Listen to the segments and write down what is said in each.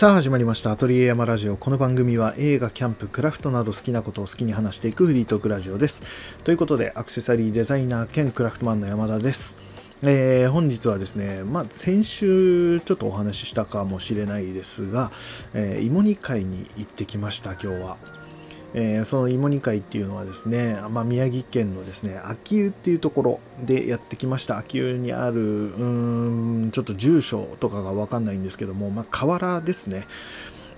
さあ始まりました。アトリエ山ラジオ。この番組は映画キャンプクラフトなど好きなことを好きに話していくフリートークラジオです。ということでアクセサリーデザイナー兼クラフトマンの山田です。えー、本日はですね、まあ、先週ちょっとお話ししたかもしれないですが、えー、芋煮会に行ってきました今日は。えー、その芋煮会っていうのはですね、まあ、宮城県のですね、秋湯っていうところでやってきました。秋湯にある、うん、ちょっと住所とかがわかんないんですけども、まあ、河原ですね。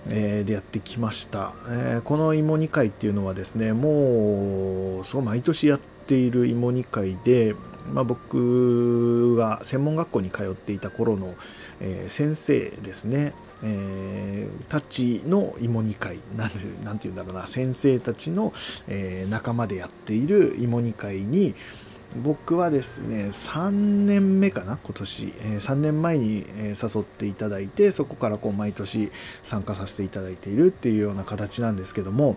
えー、でやってきました、えー、この芋煮会っていうのはですね、もう、そう毎年やっている芋煮会で、まあ、僕が専門学校に通っていた頃の、えー、先生ですね、えー、たちの芋煮会なんなんて言うんだろうな先生たちの、えー、仲間でやっている芋煮会に僕はですね3年目かな今年、えー、3年前に、え、誘っていただいてそこからこう毎年参加させていただいているっていうような形なんですけども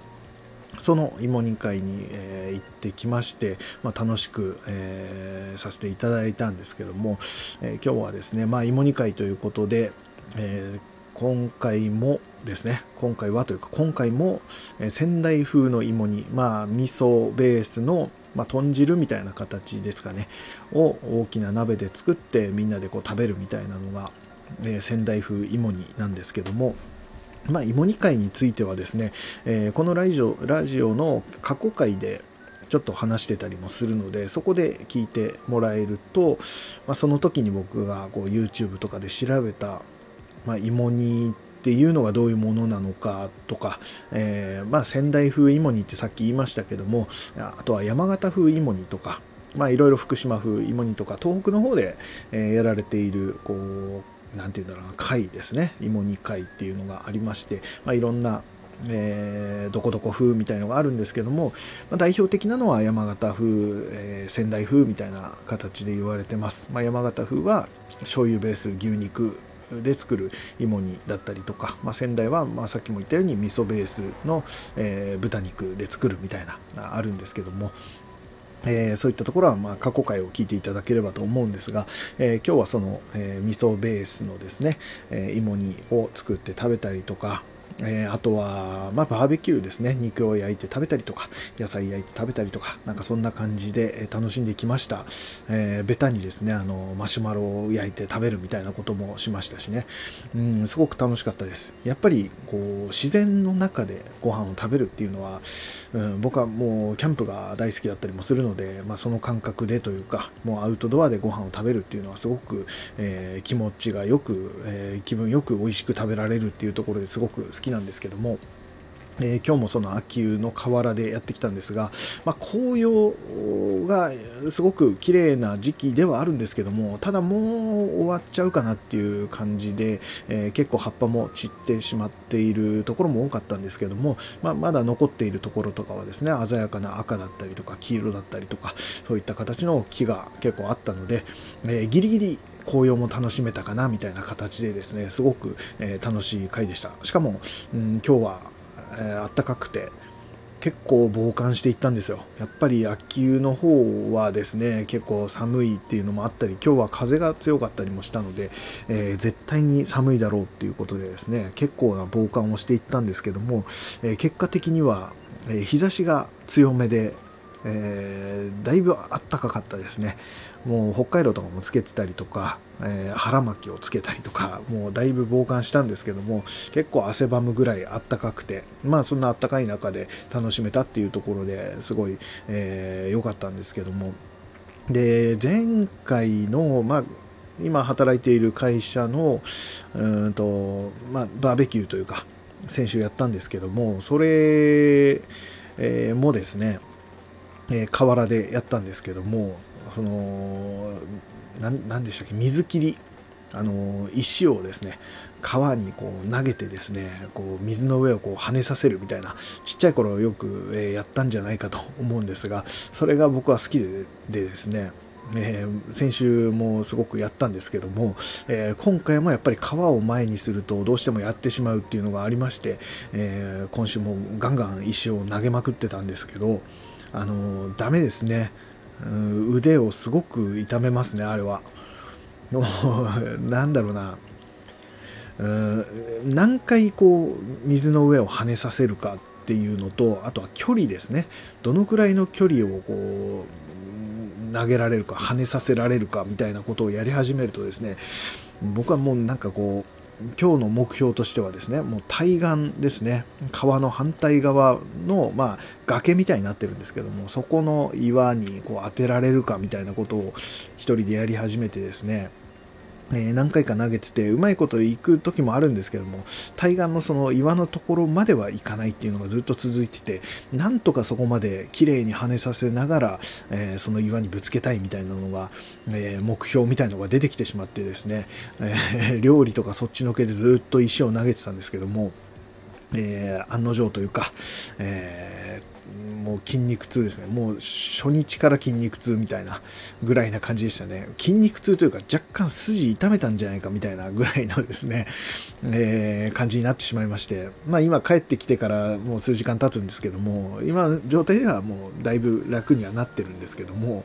その芋煮会に、えー、行ってきまして、まあ、楽しく、えー、させていただいたんですけども、えー、今日はですね、まあ、芋煮会ということで、え今回もですね今回はというか今回も仙台風の芋煮まあ味噌ベースのまあ、豚汁みたいな形ですかねを大きな鍋で作ってみんなでこう食べるみたいなのが、えー、仙台風芋煮なんですけどもまあ、芋煮会についてはですね、えー、このラジオラジオの過去回でちょっと話してたりもするのでそこで聞いてもらえると、まあ、その時に僕がこう YouTube とかで調べたまあ、芋煮っていうのがどういうものなのかとか、えー、まあ、仙台風芋煮ってさっき言いましたけどもあとは山形風芋煮とかまあ、いろいろ福島風芋煮とか東北の方で、えー、やられているこうなんて言うんだろうな貝ですね。芋煮貝っていうのがありまして、まあ、いろんなえー、どこどこ風みたいのがあるんですけども、まあ、代表的なのは山形風、えー、仙台風みたいな形で言われてます、まあ、山形風は醤油ベース牛肉で作る芋煮だったりとか、まあ、仙台は、まあ、さっきも言ったように味噌ベースの、えー、豚肉で作るみたいなあるんですけども、えー、そういったところは、まあ、過去回を聞いていただければと思うんですが、えー、今日はその、えー、味噌ベースのですね、え芋煮を作って食べたりとか、えー、あとは、まあ、バーベキューですね。肉を焼いて食べたりとか、野菜焼いて食べたりとか、なんかそんな感じで楽しんできました。えー、ベタにですね、あの、マシュマロを焼いて食べるみたいなこともしましたしね。うん、すごく楽しかったです。やっぱり、こう、自然の中でご飯を食べるっていうのは、うん、僕はもうキャンプが大好きだったりもするので、まあ、その感覚でというか、もうアウトドアでご飯を食べるっていうのはすごく、えー、気持ちがよく、え気分よく美味しく食べられるっていうところですごく好ききなんですけども、えー、今日もその秋湯の河原でやってきたんですが、まあ、紅葉がすごく綺麗な時期ではあるんですけどもただもう終わっちゃうかなっていう感じで、えー、結構葉っぱも散ってしまっているところも多かったんですけども、まあ、まだ残っているところとかはですね鮮やかな赤だったりとか黄色だったりとかそういった形の木が結構あったので、えー、ギリギリ紅葉も楽しめたかなみたいな形でですねすごく、え、楽しい回でしたしかも、うん、今日は、えー、あったかくて結構防寒していったんですよやっぱり秋湯の方はですね結構寒いっていうのもあったり今日は風が強かったりもしたので、えー、絶対に寒いだろうっていうことでですね結構な防寒をしていったんですけども、え結果的には、え日差しが強めでえー、だいぶあったかかったですね。もう北海道とかもつけてたりとか、えー、腹巻きをつけたりとか、もうだいぶ防寒したんですけども、結構汗ばむぐらいあったかくて、まあそんなあったかい中で楽しめたっていうところですごい良、えー、かったんですけども、で、前回の、まあ、今働いている会社の、うんと、まあ、バーベキューというか、先週やったんですけども、それ、えー、もですね、えー、河原でやったんですけどもその何でしたっけ水切り。あの石をですね川にこう投げてですねこう水の上をこう跳ねさせるみたいなちっちゃい頃よく、え、やったんじゃないかと思うんですがそれが僕は好きででですねえー、先週もすごくやったんですけども、えー、今回もやっぱり川を前にするとどうしてもやってしまうっていうのがありまして、えー、今週もガンガン石を投げまくってたんですけど、あのダメですね。腕をすごく痛めますねあれは。なんだろうな。うん何回こう水の上を跳ねさせるかっていうのとあとは距離ですね。どのくらいの距離をこう投げられるか跳ねさせられるかみたいなことをやり始めるとですね僕はもうなんかこう今日の目標としてはですね、もう対岸ですね、川の反対側の、まあ、崖みたいになってるんですけども、そこの岩にこう当てられるかみたいなことを一人でやり始めてですね、え、何回か投げててうまいこと行く時もあるんですけども対岸のその岩のところまでは行かないっていうのがずっと続いててなんとかそこまで綺麗に跳ねさせながら、えー、その岩にぶつけたいみたいなのが、えー、目標みたいなのが出てきてしまってですね、え料理とかそっちのけでずっと石を投げてたんですけどもえ、案の定というか、えーもう筋肉痛ですね。もう初日から筋肉痛みたいなぐらいな感じでしたね。筋肉痛というか若干筋痛めたんじゃないかみたいなぐらいのですね、えー、感じになってしまいまして、まあ今帰ってきてからもう数時間経つんですけども、今の状態ではもうだいぶ楽にはなってるんですけども、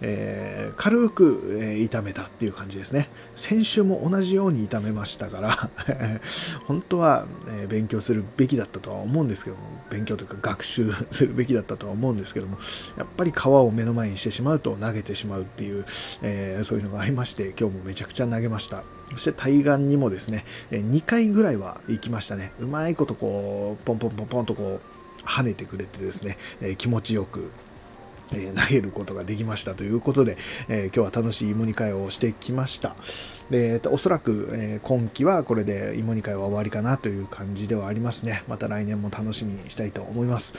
えー、軽く、えー、痛めたっていう感じですね。先週も同じように痛めましたから 本当は、えー、勉強するべきだったとは思うんですけども、勉強というか学習するべきだったとは思うんですけども、やっぱり川を目の前にしてしまうと投げてしまうっていう、えそういうのがありまして、今日もめちゃくちゃ投げました。そして対岸にもですね、2回ぐらいは行きましたね。うまいことこう、ポンポンポンポンとこう、跳ねてくれてですね、え気持ちよくえ 投げることができましたということで、え今日は楽しい芋煮会をしてきました。でえーとおそらく、え今季はこれで芋煮会は終わりかなという感じではありますね。また来年も楽しみにしたいと思います。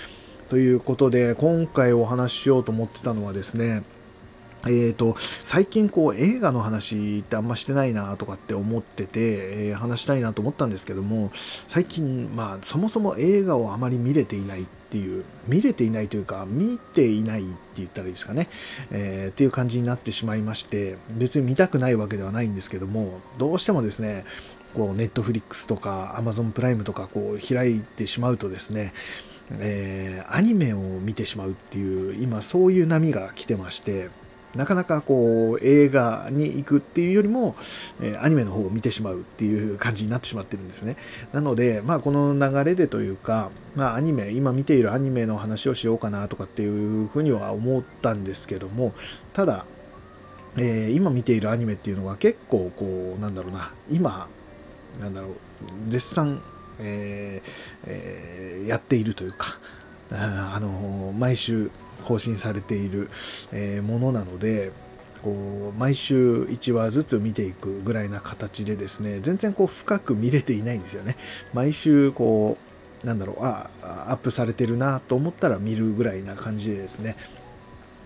ということで、今回お話ししようと思ってたのはですね、えーと、最近こう映画の話ってあんましてないなとかって思ってて、えー、話したいなと思ったんですけども最近、まあ、そもそも映画をあまり見れていないっていう見れていないというか見ていないって言ったらいいですかね、えー、っていう感じになってしまいまして別に見たくないわけではないんですけどもどうしてもですねこうネットフリックスとかアマゾンプライムとかこう開いてしまうとですねえー、アニメを見てしまうっていう今そういう波が来てましてなかなかこう映画に行くっていうよりも、え、アニメの方を見てしまうっていう感じになってしまってるんですね。なので、まあこの流れでというか、まあアニメ、今見ているアニメの話をしようかなとかっていうふうには思ったんですけども、ただ、えー、今見ているアニメっていうのが結構こう、なんだろうな、今、なんだろう、絶賛、えーえー、やっているというか、あの毎週更新されている、えものなので、こう毎週1話ずつ見ていくぐらいな形でですね全然こう深く見れていないんですよね。毎週こうなんだろうあアップされてるなと思ったら見るぐらいな感じでですね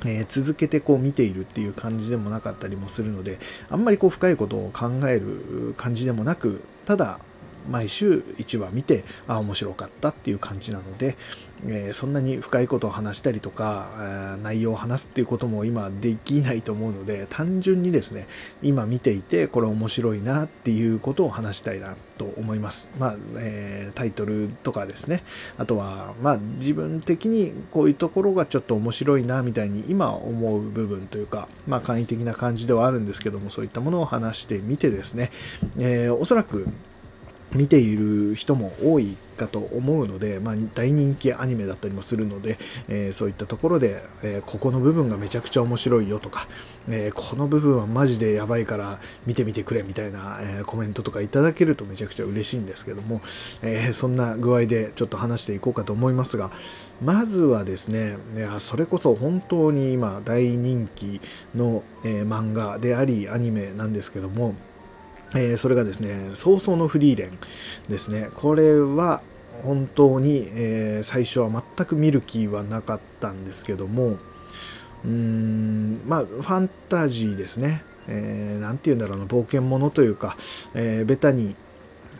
えー、続けてこう見ているっていう感じでもなかったりもするのであんまりこう深いことを考える感じでもなくただ毎週1話見てあ面白かったっていう感じなので、えー、そんなに深いことを話したりとか、えー、内容を話すっていうことも今できないと思うので単純にですね今見ていてこれ面白いなっていうことを話したいなと思います。まあ、えー、タイトルとかですね。あとはまあ自分的にこういうところがちょっと面白いなみたいに今思う部分というかまあ簡易的な感じではあるんですけどもそういったものを話してみてですね、え、おそらく見ている人も多いかと思うので、まあ、大人気アニメだったりもするので、えー、そういったところで、えー、ここの部分がめちゃくちゃ面白いよとか、えー、この部分はマジでやばいから見てみてくれみたいな、えコメントとかいただけるとめちゃくちゃ嬉しいんですけども、えそんな具合でちょっと話していこうかと思いますがまずはですねいやそれこそ本当に今大人気の、え漫画でありアニメなんですけどもえー、それがですね、早々のフリーレンですね。これは本当に、えー、最初は全く見る気はなかったんですけども、うーん、まあ、ファンタジーですね。えー、て言うんだろうな、冒険者というか、えー、ベタに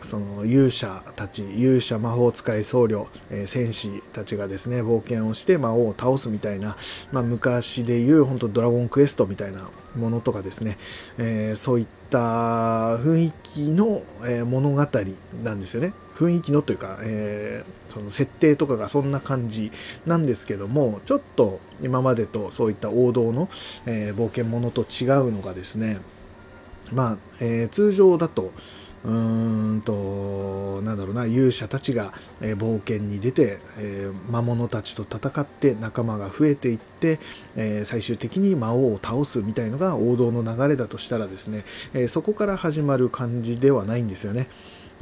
その勇者たち勇者魔法使い僧侶、えー、戦士たちがですね冒険をして魔王を倒すみたいな、まあ、昔でいう本当ドラゴンクエストみたいなものとかですね、えー、そういった雰囲気の、えー、物語なんですよね。雰囲気のというか、えー、その設定とかがそんな感じなんですけどもちょっと今までとそういった王道の、え冒険者と違うのがですねまあ、え通常だとうんとなんだろうな勇者たちが、え冒険に出て、え魔物たちと戦って仲間が増えていって、え最終的に魔王を倒すみたいのが王道の流れだとしたらですね、えそこから始まる感じではないんですよね。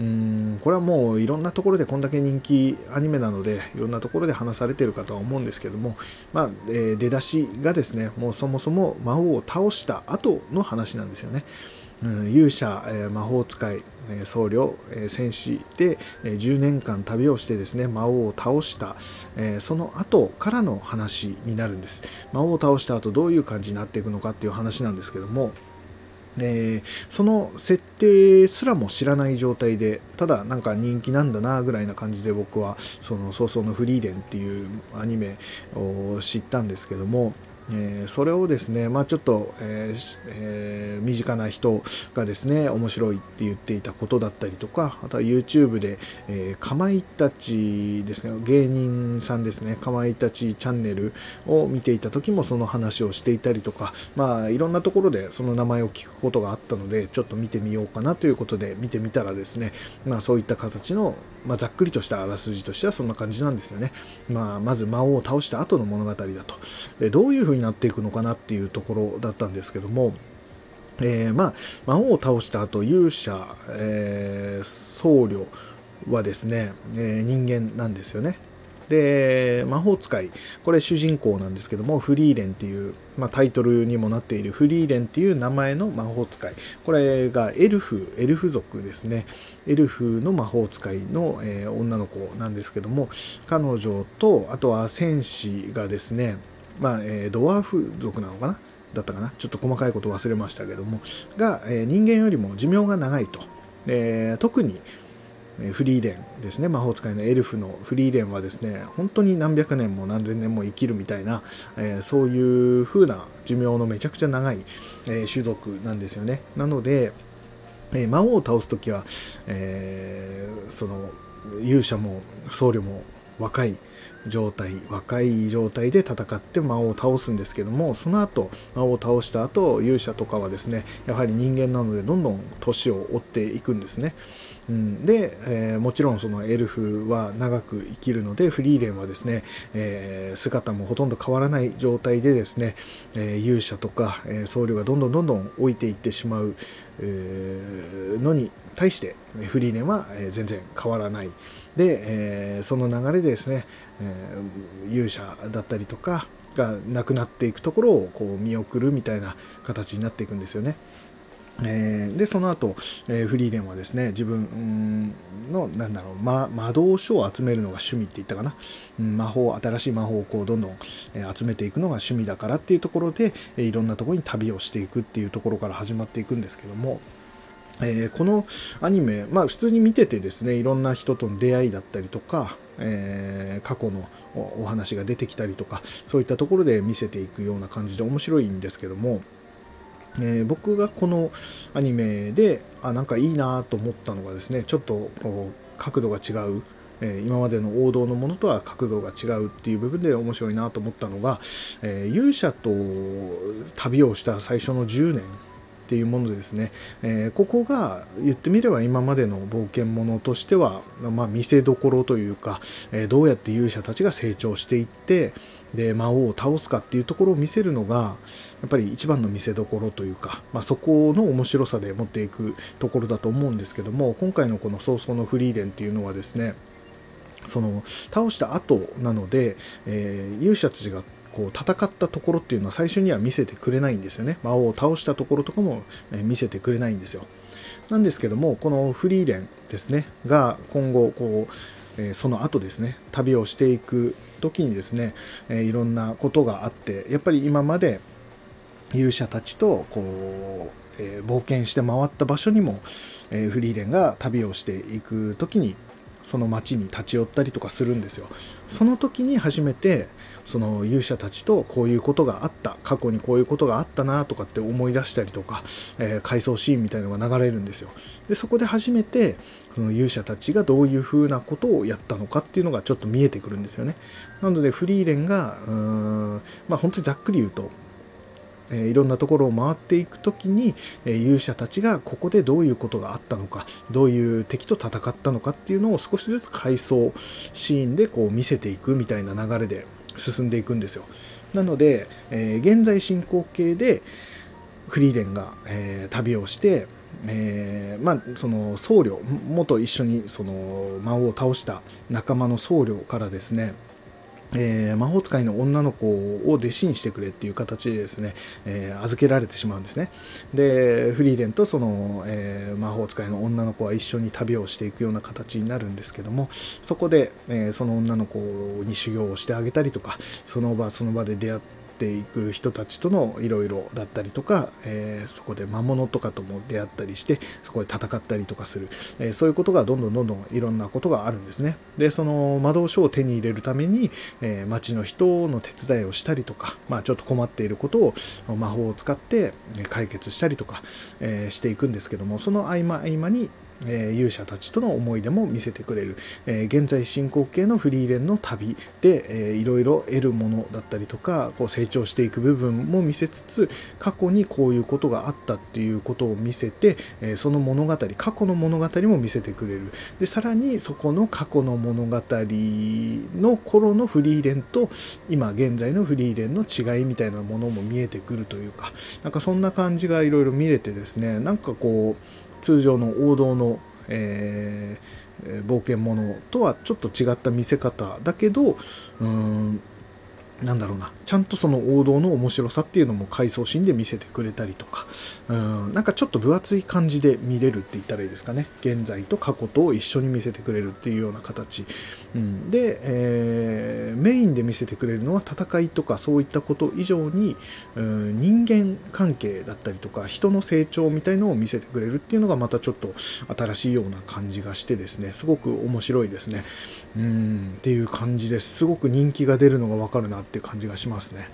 うんこれはもういろんなところでこんだけ人気アニメなのでいろんなところで話されてるかとは思うんですけども、まあえ、出だしがですねもうそもそも魔王を倒した後の話なんですよね。うん、勇者、えー、魔法使い、えー、僧侶、えー、戦士で、えー、10年間旅をしてですね魔王を倒した、えー、その後からの話になるんです。魔王を倒した後どういう感じになっていくのかっていう話なんですけどもえー、その設定すらも知らない状態でただなんか人気なんだなぐらいな感じで僕はその早々のフリーレンっていうアニメを知ったんですけどもえー、それをですね、まあ、ちょっと、えーえー、身近な人がですね面白いって言っていたことだったりとかあとは YouTube で、えー、かまいたちですね芸人さんですねかまいたちチャンネルを見ていた時もその話をしていたりとか、まあ、いろんなところでその名前を聞くことがあったのでちょっと見てみようかなということで見てみたらですね、まあ、そういった形の、まあ、ざっくりとしたあらすじとしてはそんな感じなんですよね、まあ、まず魔王を倒した後の物語だと。でどういうふうになっていくのかなっていうところだったんですけどもえー、まあ、魔王を倒した後勇者、えー、僧侶はですね、えー、人間なんですよね。で、魔法使い、これ主人公なんですけども、フリーレンっていう、まあ、タイトルにもなっているフリーレンっていう名前の魔法使い。これがエルフ、エルフ族ですね。エルフの魔法使いの、えー、女の子なんですけども、彼女と、あとは戦士がですね、まあ、えー、ドワーフ族なのかな？だったかな？ちょっと細かいこと忘れましたけども、が、えー、人間よりも寿命が長いと。で特に、フリーレンですね。魔法使いのエルフのフリーレンはですね本当に何百年も何千年も生きるみたいな、えー、そういう風な寿命のめちゃくちゃ長い、えー、種族なんですよね。なので、えー、魔王を倒す時は、えその勇者も僧侶も若い状態若い状態で戦って魔王を倒すんですけどもその後魔王を倒した後勇者とかはですねやはり人間なのでどんどん年を追っていくんですね、うん、で、えー、もちろんそのエルフは長く生きるのでフリーレンはですね、えー、姿もほとんど変わらない状態でですね、えー、勇者とか、え僧侶がどんどんどんどん老いていってしまう、えのに対してフリーレンは全然変わらない。で、えその流れでですね、え勇者だったりとかが亡くなっていくところをこう見送るみたいな形になっていくんですよね。えー、でその後、えー、フリーレンはですね自分のなんだろう、ま、魔導書を集めるのが趣味って言ったかな、うん、魔法新しい魔法をこうどんどん、えー、集めていくのが趣味だからっていうところで、え、いろんなところに旅をしていくっていうところから始まっていくんですけども、えー、このアニメ、まあ、普通に見ててですねいろんな人との出会いだったりとか、えー、過去のお話が出てきたりとかそういったところで見せていくような感じで面白いんですけども、えー、僕がこのアニメであなんかいいなと思ったのがですねちょっとこう角度が違う今までの王道のものとは角度が違うっていう部分で面白いなと思ったのが、えー、勇者と旅をした最初の10年っていうものですね、えー、ここが言ってみれば今までの冒険者としては、まあ、見せどころというか、えー、どうやって勇者たちが成長していってで魔王を倒すかっていうところを見せるのがやっぱり一番の見せどころというか、まあ、そこの面白さで持っていくところだと思うんですけども今回のこの早々のフリーレンっていうのはですねその倒した後なので、えー、勇者たちがこう戦ったところっていうのは最初には見せてくれないんですよね。魔王を倒したところとかも見せてくれないんですよ。なんですけども、このフリーレンですね、が今後、こう、その後ですね、旅をしていく時にですね、いろんなことがあって、やっぱり今まで勇者たちとこう、え冒険して回った場所にも、えフリーレンが旅をしていく時にその町に立ち寄ったりとかするんですよ。その時に初めてその勇者たちとこういうことがあった過去にこういうことがあったなとかって思い出したりとか、えー、回想シーンみたいのが流れるんですよ。でそこで初めてその勇者たちがどういう風なことをやったのかっていうのがちょっと見えてくるんですよね。なのでフリーレンがうーんまあ本当にざっくり言うとえー、いろんなところを回っていく時に、えー、勇者たちがここでどういうことがあったのかどういう敵と戦ったのかっていうのを少しずつ回想シーンでこう見せていくみたいな流れで進んでいくんですよ。なので、えー、現在進行形でフリーレンが、えー、旅をしてえー、まあ、その僧侶元一緒にその魔王を倒した仲間の僧侶からですねえー、魔法使いの女の子を弟子にしてくれっていう形でですね、えー、預けられてしまうんですね。で、フリーレンとその、えー、魔法使いの女の子は一緒に旅をしていくような形になるんですけども、そこで、えその女の子に修行をしてあげたりとか、その場その場で出会ってていく人たちとのいろいろだったりとか、えー、そこで魔物とかとも出会ったりしてそこで戦ったりとかする、えー、そういうことがどんどんどんどんいろんなことがあるんですね。でその魔導書を手に入れるために、えー、町の人の手伝いをしたりとか、まあ、ちょっと困っていることを魔法を使って解決したりとか、えしていくんですけどもその合間合間にえー、勇者たちとの思い出も見せてくれる、えー、現在進行形のフリーレンの旅で、えー、いろいろ得るものだったりとかこう成長していく部分も見せつつ過去にこういうことがあったっていうことを見せて、えー、その物語過去の物語も見せてくれる。でさらにそこの過去の物語の頃のフリーレンと今現在のフリーレンの違いみたいなものも見えてくるというかなんかそんな感じがいろいろ見れてですねなんかこう通常の王道の、えー、冒険ものとはちょっと違った見せ方だけどうんなんだろうな、ちゃんとその王道の面白さっていうのも回想シーンで見せてくれたりとか、うん、なんかちょっと分厚い感じで見れるって言ったらいいですかね。現在と過去と一緒に見せてくれるっていうような形。うん、で、えー、メインで見せてくれるのは戦いとかそういったこと以上に、うん、人間関係だったりとか、人の成長みたいのを見せてくれるっていうのがまたちょっと新しいような感じがしてですね、すごく面白いですね。うん、っていう感じです。すごく人気が出るのがわかるなっていう感じがしますね。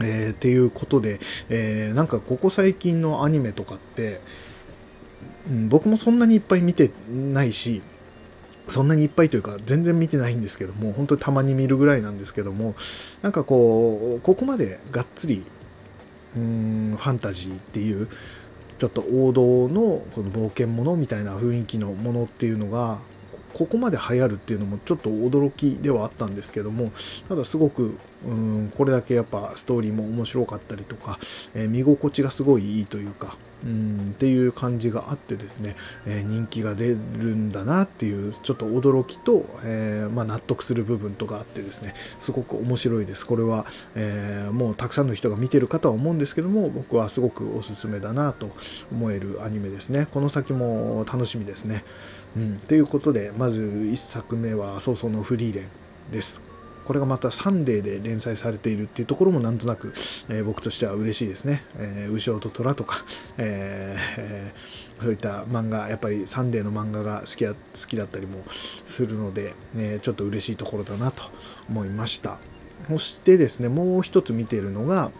えー、っていうことで、えー、なんかここ最近のアニメとかって、うん、僕もそんなにいっぱい見てないし、そんなにいっぱいというか全然見てないんですけども、本当にたまに見るぐらいなんですけども、なんかこう、ここまでがっつり、うん、ファンタジーっていう、ちょっと王道のこの冒険ものみたいな雰囲気のものっていうのがここまで流行るっていうのもちょっと驚きではあったんですけどもただすごくうんこれだけやっぱストーリーも面白かったりとか、えー、見心地がすごいいいというかうんっていう感じがあってですね、えー、人気が出るんだなっていうちょっと驚きと、えー、まあ、納得する部分とかあってですねすごく面白いです。これは、えー、もうたくさんの人が見てるかとは思うんですけども僕はすごくおすすめだなと思えるアニメですね。この先も楽しみですね、うん、ということでまず1作目は葬送のフリーレンですこれがまたサンデーで連載されているっていうところもなんとなく、えー、僕としては嬉しいですね。うしおととらとか、えー、そういった漫画、やっぱりサンデーの漫画が好き好きだったりもするので、えちょっと嬉しいところだなと思いました。そしてですね、もう一つ見ているのが、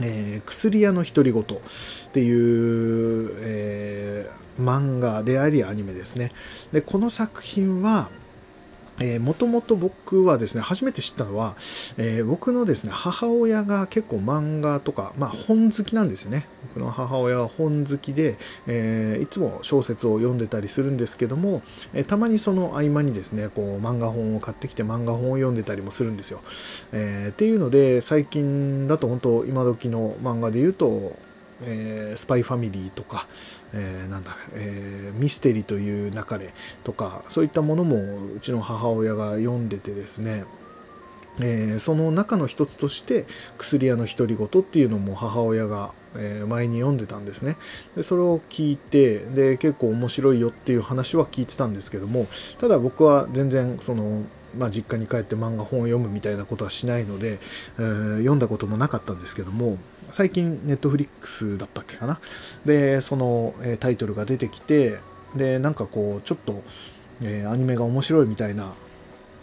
えー、薬屋の独り言っていう、えー、漫画でありアニメですね。で、この作品は、えー、もともと僕はですね、初めて知ったのは、えー、僕のですね、母親が結構漫画とか、まあ本好きなんですよね。僕の母親は本好きで、えー、いつも小説を読んでたりするんですけども、え、たまにその合間にですね、こう漫画本を買ってきて漫画本を読んでたりもするんですよ。え、っていうので、最近だと本当今時の漫画で言うと、えー、スパイファミリーとか、えー、なんだ、えー、ミステリーという流れとか、そういったものもうちの母親が読んでてですね、えー、その中の一つとして薬屋の独り言っていうのも母親が、えー、前に読んでたんですね。でそれを聞いてで結構面白いよっていう話は聞いてたんですけどもただ僕は全然そのまあ、実家に帰って漫画本を読むみたいなことはしないので、えー、読んだこともなかったんですけども最近ネットフリックスだったっけかな？でその、え、タイトルが出てきてでなんかこうちょっと、え、アニメが面白いみたいな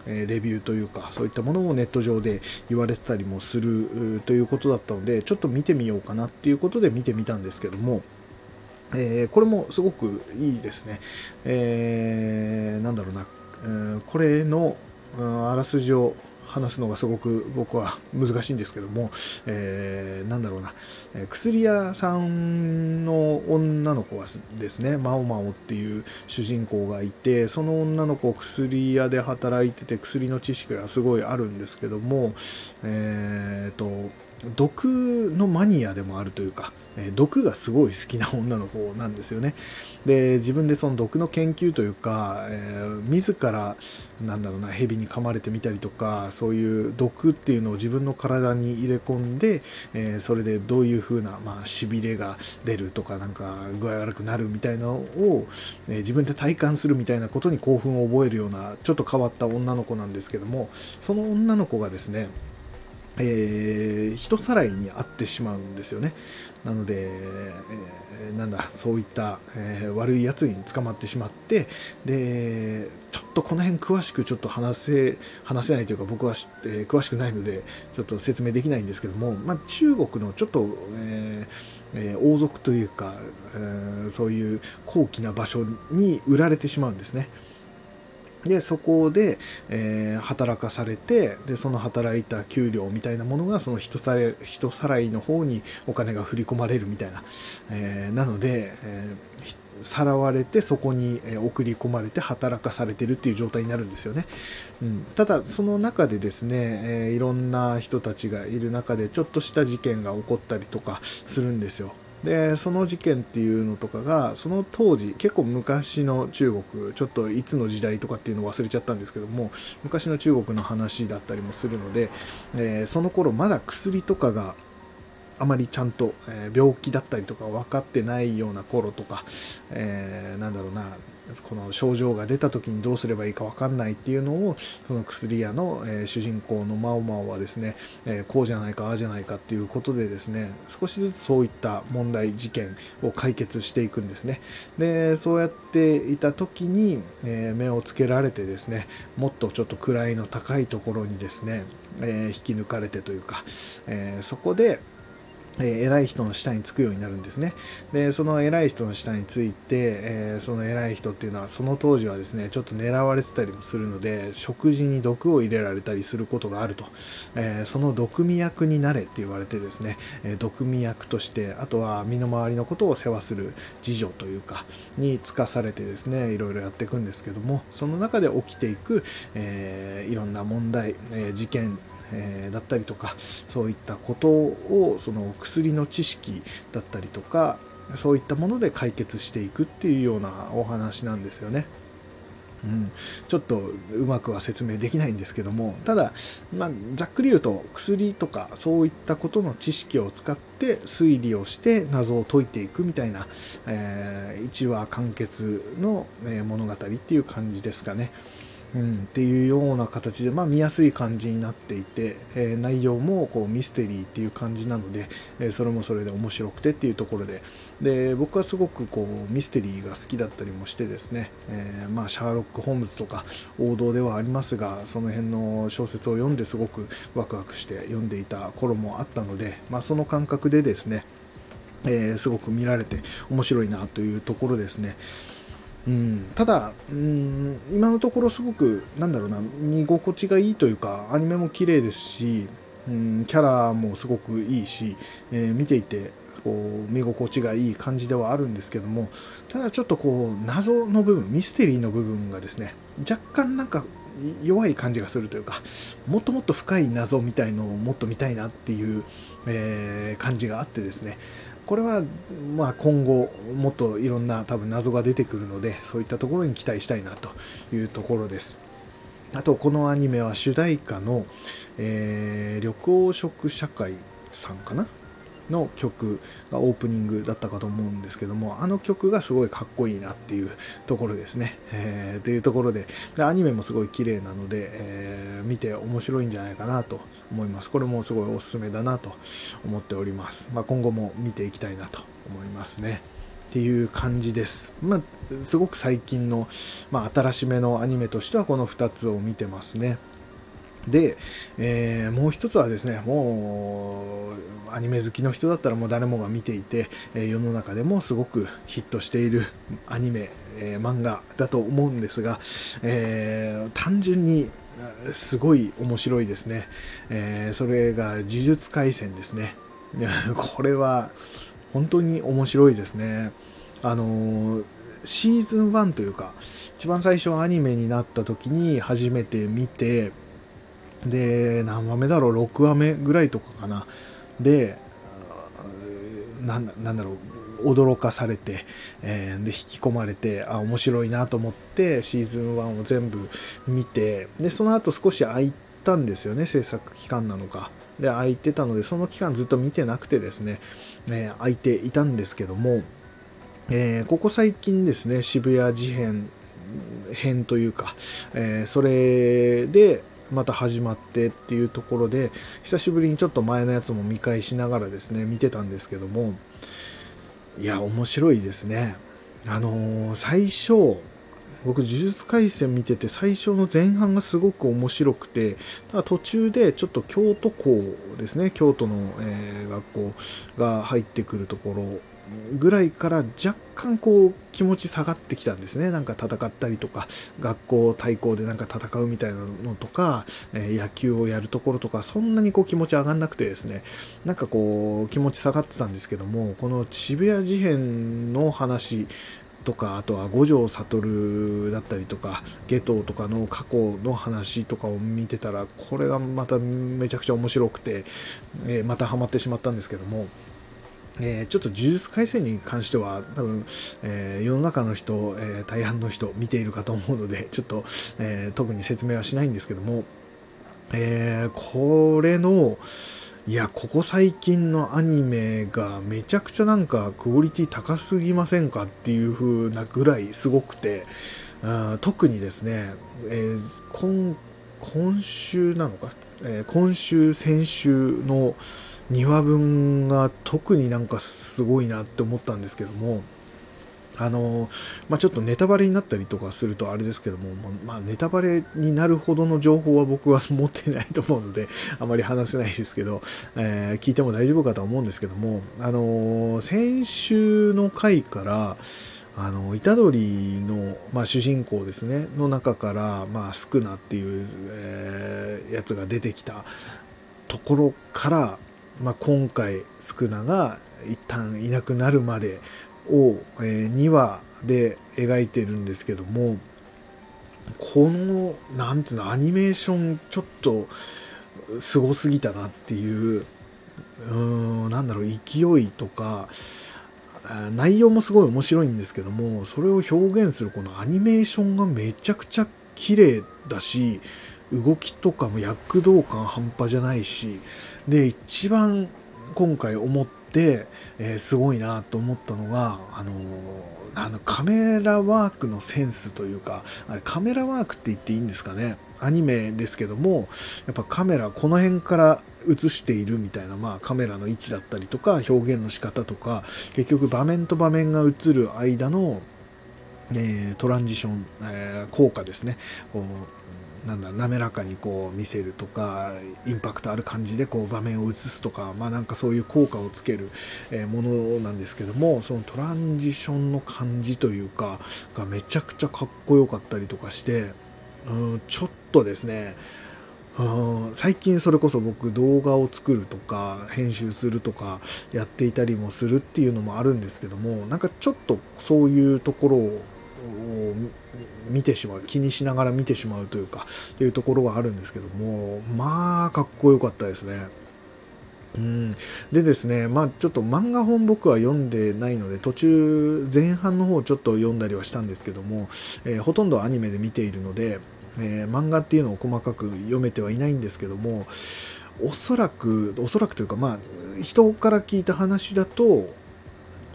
えレビューというかそういったものをネット上で言われてたりもするということだったのでちょっと見てみようかなっていうことで見てみたんですけども、えー、これもすごくいいですね、えー、なんだろうな、えー、これのあらすじを話すのがすごく僕は難しいんですけども、えー、なんだろうな、え薬屋さんの女の子はですね、マオマオっていう主人公がいて、その女の子薬屋で働いてて薬の知識がすごいあるんですけども、えーと、毒のマニアでもあるというか、毒がすごい好きな女の子なんですよね。で、自分でその毒の研究というか、えー、自ら、なんだろうな、蛇に噛まれてみたりとか、そういう毒っていうのを自分の体に入れ込んで、えー、それでどういう風な、まあ、痺れが出るとか、なんか具合悪くなるみたいなのを、えー、自分で体感するみたいなことに興奮を覚えるような、ちょっと変わった女の子なんですけども、その女の子がですね、えー、人さらいに遭ってしまうんですよね。なので、えー、なんだ、そういった、えー、悪いやつに捕まってしまって、で、ちょっとこの辺詳しくちょっと話せ、話せないというか僕は、えー、詳しくないので、ちょっと説明できないんですけども、まあ、中国のちょっと、えー、王族というか、えー、そういう高貴な場所に売られてしまうんですね。でそこで、えー、働かされてでその働いた給料みたいなものがその人さら人さらいの方にお金が振り込まれるみたいな、えー、なので、えー、さらわれてそこに送り込まれて働かされてるっていう状態になるんですよね、うん、ただその中でですね、え、いろんな人たちがいる中でちょっとした事件が起こったりとかするんですよ。でその事件っていうのとかがその当時結構昔の中国ちょっといつの時代とかっていうのを忘れちゃったんですけども昔の中国の話だったりもするので、えー、その頃まだ薬とかがあまりちゃんと、え病気だったりとか分かってないような頃とか、えー、なんだろうなこの症状が出た時にどうすればいいか分かんないっていうのをその薬屋の、え、主人公のマオマオはですね、え、こうじゃないかああじゃないかっていうことでですね少しずつそういった問題事件を解決していくんですね。でそうやっていた時に、え、目をつけられてですねもっとちょっと位の高いところにですね、え引き抜かれてというか、えそこでえ偉い人の下につくようになるんですね。で、その偉い人の下について、えー、その偉い人っていうのは、その当時はですね、ちょっと狙われてたりもするので、食事に毒を入れられたりすることがあると。えー、その毒味役になれって言われてですね、え、毒味役として、あとは身の回りのことを世話する次女というか、につかされてですね、いろいろやっていくんですけども、その中で起きていく、えいろんな問題、え事件、えー、だったりとかそういったことをその薬の知識だったりとかそういったもので解決していくっていうようなお話なんですよね。うん、ちょっとうまくは説明できないんですけどもただ、まあ、ざっくり言うと薬とかそういったことの知識を使って推理をして謎を解いていくみたいな、えー、1話完結の、え物語っていう感じですかね。うん、っていうような形で、まあ、見やすい感じになっていて、えー、内容もこうミステリーっていう感じなので、えー、それもそれで面白くてっていうところでで僕はすごくこうミステリーが好きだったりもしてですね、えー、まあ、シャーロック・ホームズとか王道ではありますがその辺の小説を読んですごくワクワクして読んでいた頃もあったので、まあ、その感覚でですね、えすごく見られて面白いなというところですね。うん、ただ、うん、今のところすごくなんだろうな見心地がいいというかアニメも綺麗ですし、うん、キャラもすごくいいし、えー、見ていてこう見心地がいい感じではあるんですけどもただちょっとこう謎の部分ミステリーの部分がですね若干なんか弱い感じがするというかもっともっと深い謎みたいのをもっと見たいなっていう、えー、感じがあってですねこれはまあ今後もっといろんな多分謎が出てくるのでそういったところに期待したいなというところです。あとこのアニメは主題歌の、えー、緑黄色社会さんかな？の曲がオープニングだったかと思うんですけども、あの曲がすごいかっこいいなっていうところですね。えー、っていうところでで、アニメもすごい綺麗なので、えー、見て面白いんじゃないかなと思います。これもすごいおすすめだなと思っております。まあ、今後も見ていきたいなと思いますね。っていう感じです。まあ、すごく最近の、まあ、新しめのアニメとしてはこの2つを見てますね。で、えー、もう一つはですね、もうアニメ好きの人だったらもう誰もが見ていて、え、世の中でもすごくヒットしているアニメ、えー、漫画だと思うんですが、えー単純にすごい面白いですね。え、それが呪術廻戦ですね。これは本当に面白いですね。あのシーズン1というか、一番最初アニメになった時に初めて見て、で、何話目だろう、6話目ぐらいとかかな。で、なんなんだろう、驚かされて、えー、で、引き込まれて、あ、面白いなと思って、シーズン1を全部見て、で、その後少し空いたんですよね、制作期間なのか。で、空いてたので、その期間ずっと見てなくてですね、えー、空いていたんですけども、えー、ここ最近ですね、渋谷事変編というか、えー、それでまた始まってっていうところで、久しぶりにちょっと前のやつも見返しながらですね、見てたんですけども、いや、面白いですね。あのー、最初、僕、呪術廻戦見てて、最初の前半がすごく面白くて、ただ途中でちょっと京都校ですね、京都の、えー、学校が入ってくるところぐらいから若干こう気持ち下がってきたんですね。なんか戦ったりとか、学校対抗でなんか戦うみたいなのとか、え、野球をやるところとか、そんなにこう気持ち上がんなくてですね、なんかこう気持ち下がってたんですけども、この渋谷事変の話とか、あとは五条悟だったりとか、下等とかの過去の話とかを見てたら、これがまためちゃくちゃ面白くて、え、またハマってしまったんですけども、えー、ちょっと呪術廻戦に関しては多分、えー、世の中の人、えー、大半の人見ているかと思うので、ちょっと、え特に説明はしないんですけども、えこれの、いや、ここ最近のアニメがめちゃくちゃなんかクオリティ高すぎませんかっていう風なぐらいすごくて、特にですね、え今今週なのか、え今週、先週の、2話分が特になんかすごいなって思ったんですけども、あの、まあ、ちょっとネタバレになったりとかするとあれですけども、まあ、ネタバレになるほどの情報は僕は持ってないと思うので、あまり話せないですけど、えー、聞いても大丈夫かとは思うんですけども、あの、先週の回から、あの、虎杖の、まあ、主人公ですね、の中から、まあ、スクナっていう、えー、やつが出てきたところから、まあ、今回スクナが一旦いなくなるまでを、え、2話で描いてるんですけどもこのなんていうのアニメーションちょっとすごすぎたなっていううんなんだろう勢いとか内容もすごい面白いんですけどもそれを表現するこのアニメーションがめちゃくちゃ綺麗だし動きとかも躍動感半端じゃないしで一番今回思って、えー、すごいなと思ったのがあのあのカメラワークのセンスというかあれカメラワークって言っていいんですかね？アニメですけどもやっぱカメラこの辺から映しているみたいな、まあ、カメラの位置だったりとか表現の仕方とか結局場面と場面が映る間の、えー、トランジション、えー、効果ですね。こうなんだ滑らかにこう見せるとかインパクトある感じでこう場面を映すとかまあなんかそういう効果をつけるものなんですけどもそのトランジションの感じというかがめちゃくちゃかっこよかったりとかしてうんちょっとですねうん最近それこそ僕動画を作るとか編集するとかやっていたりもするっていうのもあるんですけどもなんかちょっとそういうところを見てしまう気にしながら見てしまうというかっていうところがあるんですけどもまあかっこよかったですね。うん、でですね、まあちょっと漫画本僕は読んでないので途中前半の方ちょっと読んだりはしたんですけども、えー、ほとんどアニメで見ているので、えー、漫画っていうのを細かく読めてはいないんですけどもおそらくおそらくというかまあ人から聞いた話だと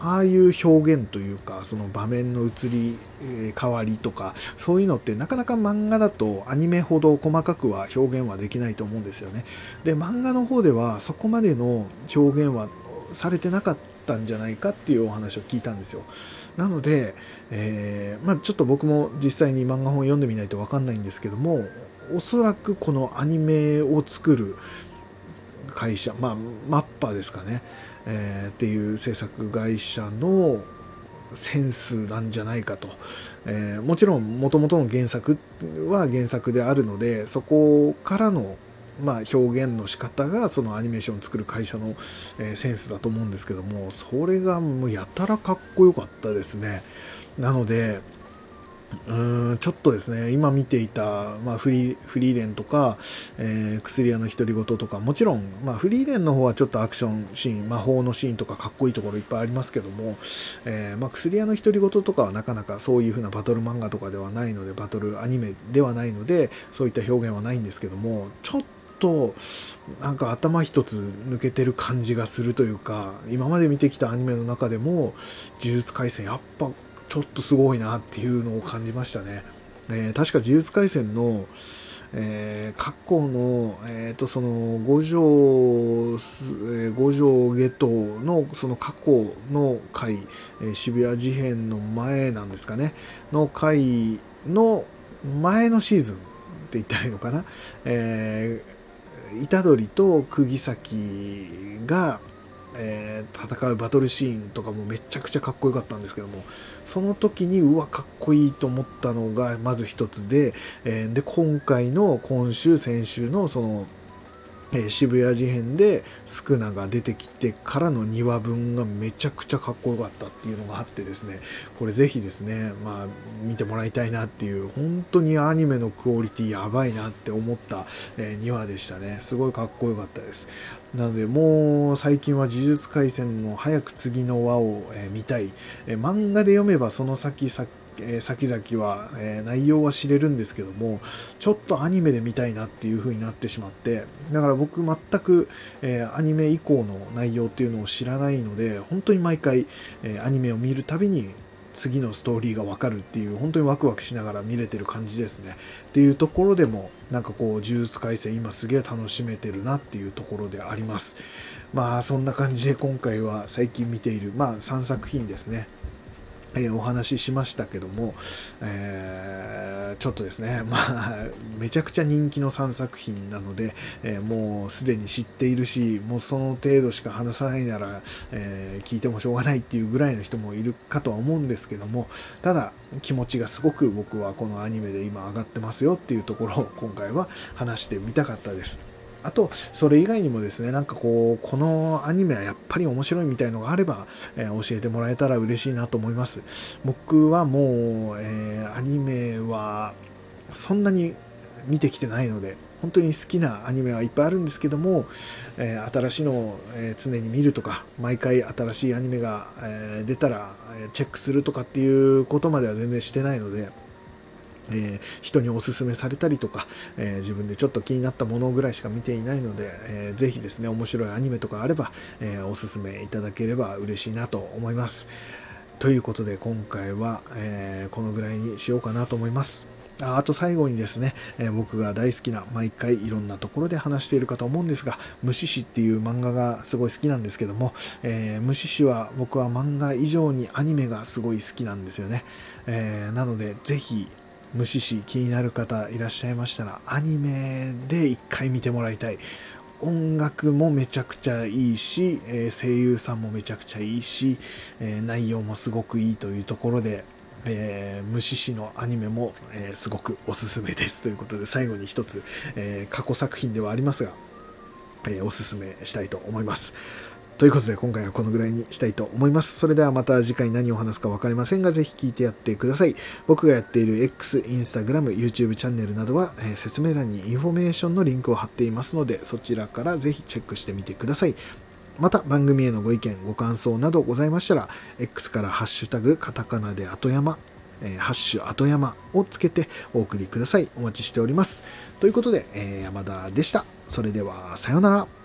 ああいう表現というかその場面の移り変わりとかそういうのってなかなか漫画だとアニメほど細かくは表現はできないと思うんですよね。で漫画の方ではそこまでの表現はされてなかったんじゃないかっていうお話を聞いたんですよ。なので、えー、まあ、ちょっと僕も実際に漫画本読んでみないと分かんないんですけどもおそらくこのアニメを作る会社、まあ、マッパーですかね、えー、っていう制作会社のセンスなんじゃないかと、えー、もちろん元々の原作は原作であるのでそこからのまあ、表現の仕方がそのアニメーションを作る会社の、え、センスだと思うんですけどもそれがもうやたらかっこよかったですね。なのでうんちょっとですね今見ていた、まあ、フリーフリーレンとか、えー、薬屋の独り言とかもちろん、まあ、フリーレンの方はちょっとアクションシーン魔法のシーンとかかっこいいところいっぱいありますけども、えー、まあ、薬屋の独り言とかはなかなかそういう風なバトル漫画とかではないのでバトルアニメではないのでそういった表現はないんですけどもちょっとなんか頭一つ抜けてる感じがするというか今まで見てきたアニメの中でも「呪術廻戦」やっぱちょっとすごいなっていうのを感じましたね。えー、確か呪術廻戦の、えー、過去の、えー、とその五条、えー、五条下等のその過去の回、えー、渋谷事変の前なんですかねの回の前のシーズンって言ったらいいのかな、えー、虎杖と釘崎が、えー、戦うバトルシーンとかもめちゃくちゃかっこよかったんですけどもその時にうわかっこいいと思ったのがまず一つで、えー、で今回の今週先週のそのえ渋谷事変でスクナが出てきてからの2話分がめちゃくちゃかっこよかったっていうのがあってですね、これぜひですね、まあ見てもらいたいなっていう、本当にアニメのクオリティやばいなって思った、え2話でしたね。すごいかっこよかったです。なのでもう最近は呪術廻戦の早く次の輪を、え見たい、え漫画で読めばその先先えー、先々は、えー、内容は知れるんですけどもちょっとアニメで見たいなっていう風になってしまってだから僕全く、えー、アニメ以降の内容っていうのを知らないので本当に毎回、えアニメを見るたびに次のストーリーがわかるっていう本当にワクワクしながら見れてる感じですね。っていうところでもなんかこう呪術廻戦今すげえ楽しめてるなっていうところであります。まあそんな感じで今回は最近見ているまあ3作品ですね。えー、お話ししましたけども、えー、ちょっとですね、まあ、めちゃくちゃ人気の3作品なので、えー、もうすでに知っているし、もうその程度しか話さないなら、え聞いてもしょうがないっていうぐらいの人もいるかとは思うんですけども、ただ気持ちがすごく僕はこのアニメで今上がってますよっていうところを今回は話してみたかったです。あと、それ以外にもですね、なんかこう、このアニメはやっぱり面白いみたいのがあれば、えー、教えてもらえたら嬉しいなと思います。僕はもう、えー、アニメはそんなに見てきてないので、本当に好きなアニメはいっぱいあるんですけども、えー、新しいのを、え常に見るとか、毎回新しいアニメが、え出たらチェックするとかっていうことまでは全然してないので、えー、人におすすめされたりとか、えー、自分でちょっと気になったものぐらいしか見ていないので、えー、ぜひですね、面白いアニメとかあれば、えー、おすすめいただければ嬉しいなと思います。ということで今回は、えこのぐらいにしようかなと思います。ああと最後にですね、えー、僕が大好きな毎回いろんなところで話しているかと思うんですが、虫師っていう漫画がすごい好きなんですけども、えー、虫師は僕は漫画以上にアニメがすごい好きなんですよね。えー、なのでぜひ虫師気になる方いらっしゃいましたら、アニメで一回見てもらいたい。音楽もめちゃくちゃいいし、え、声優さんもめちゃくちゃいいし、え、内容もすごくいいというところで、えー、虫師のアニメも、えー、すごくおすすめです。ということで、最後に一つ、えー、過去作品ではありますが、えおすすめしたいと思います。ということで今回はこのぐらいにしたいと思います。それではまた次回何を話すか分かりませんが、ぜひ聞いてやってください。僕がやっている X、Instagram、YouTube チャンネルなどは、えー、説明欄にインフォメーションのリンクを貼っていますので、そちらからぜひチェックしてみてください。また番組へのご意見、ご感想などございましたら、X からハッシュタグ、カタカナで後山、え、ハッシュ後山をつけてお送りください。お待ちしております。ということで、えー、山田でした。それでは、さようなら。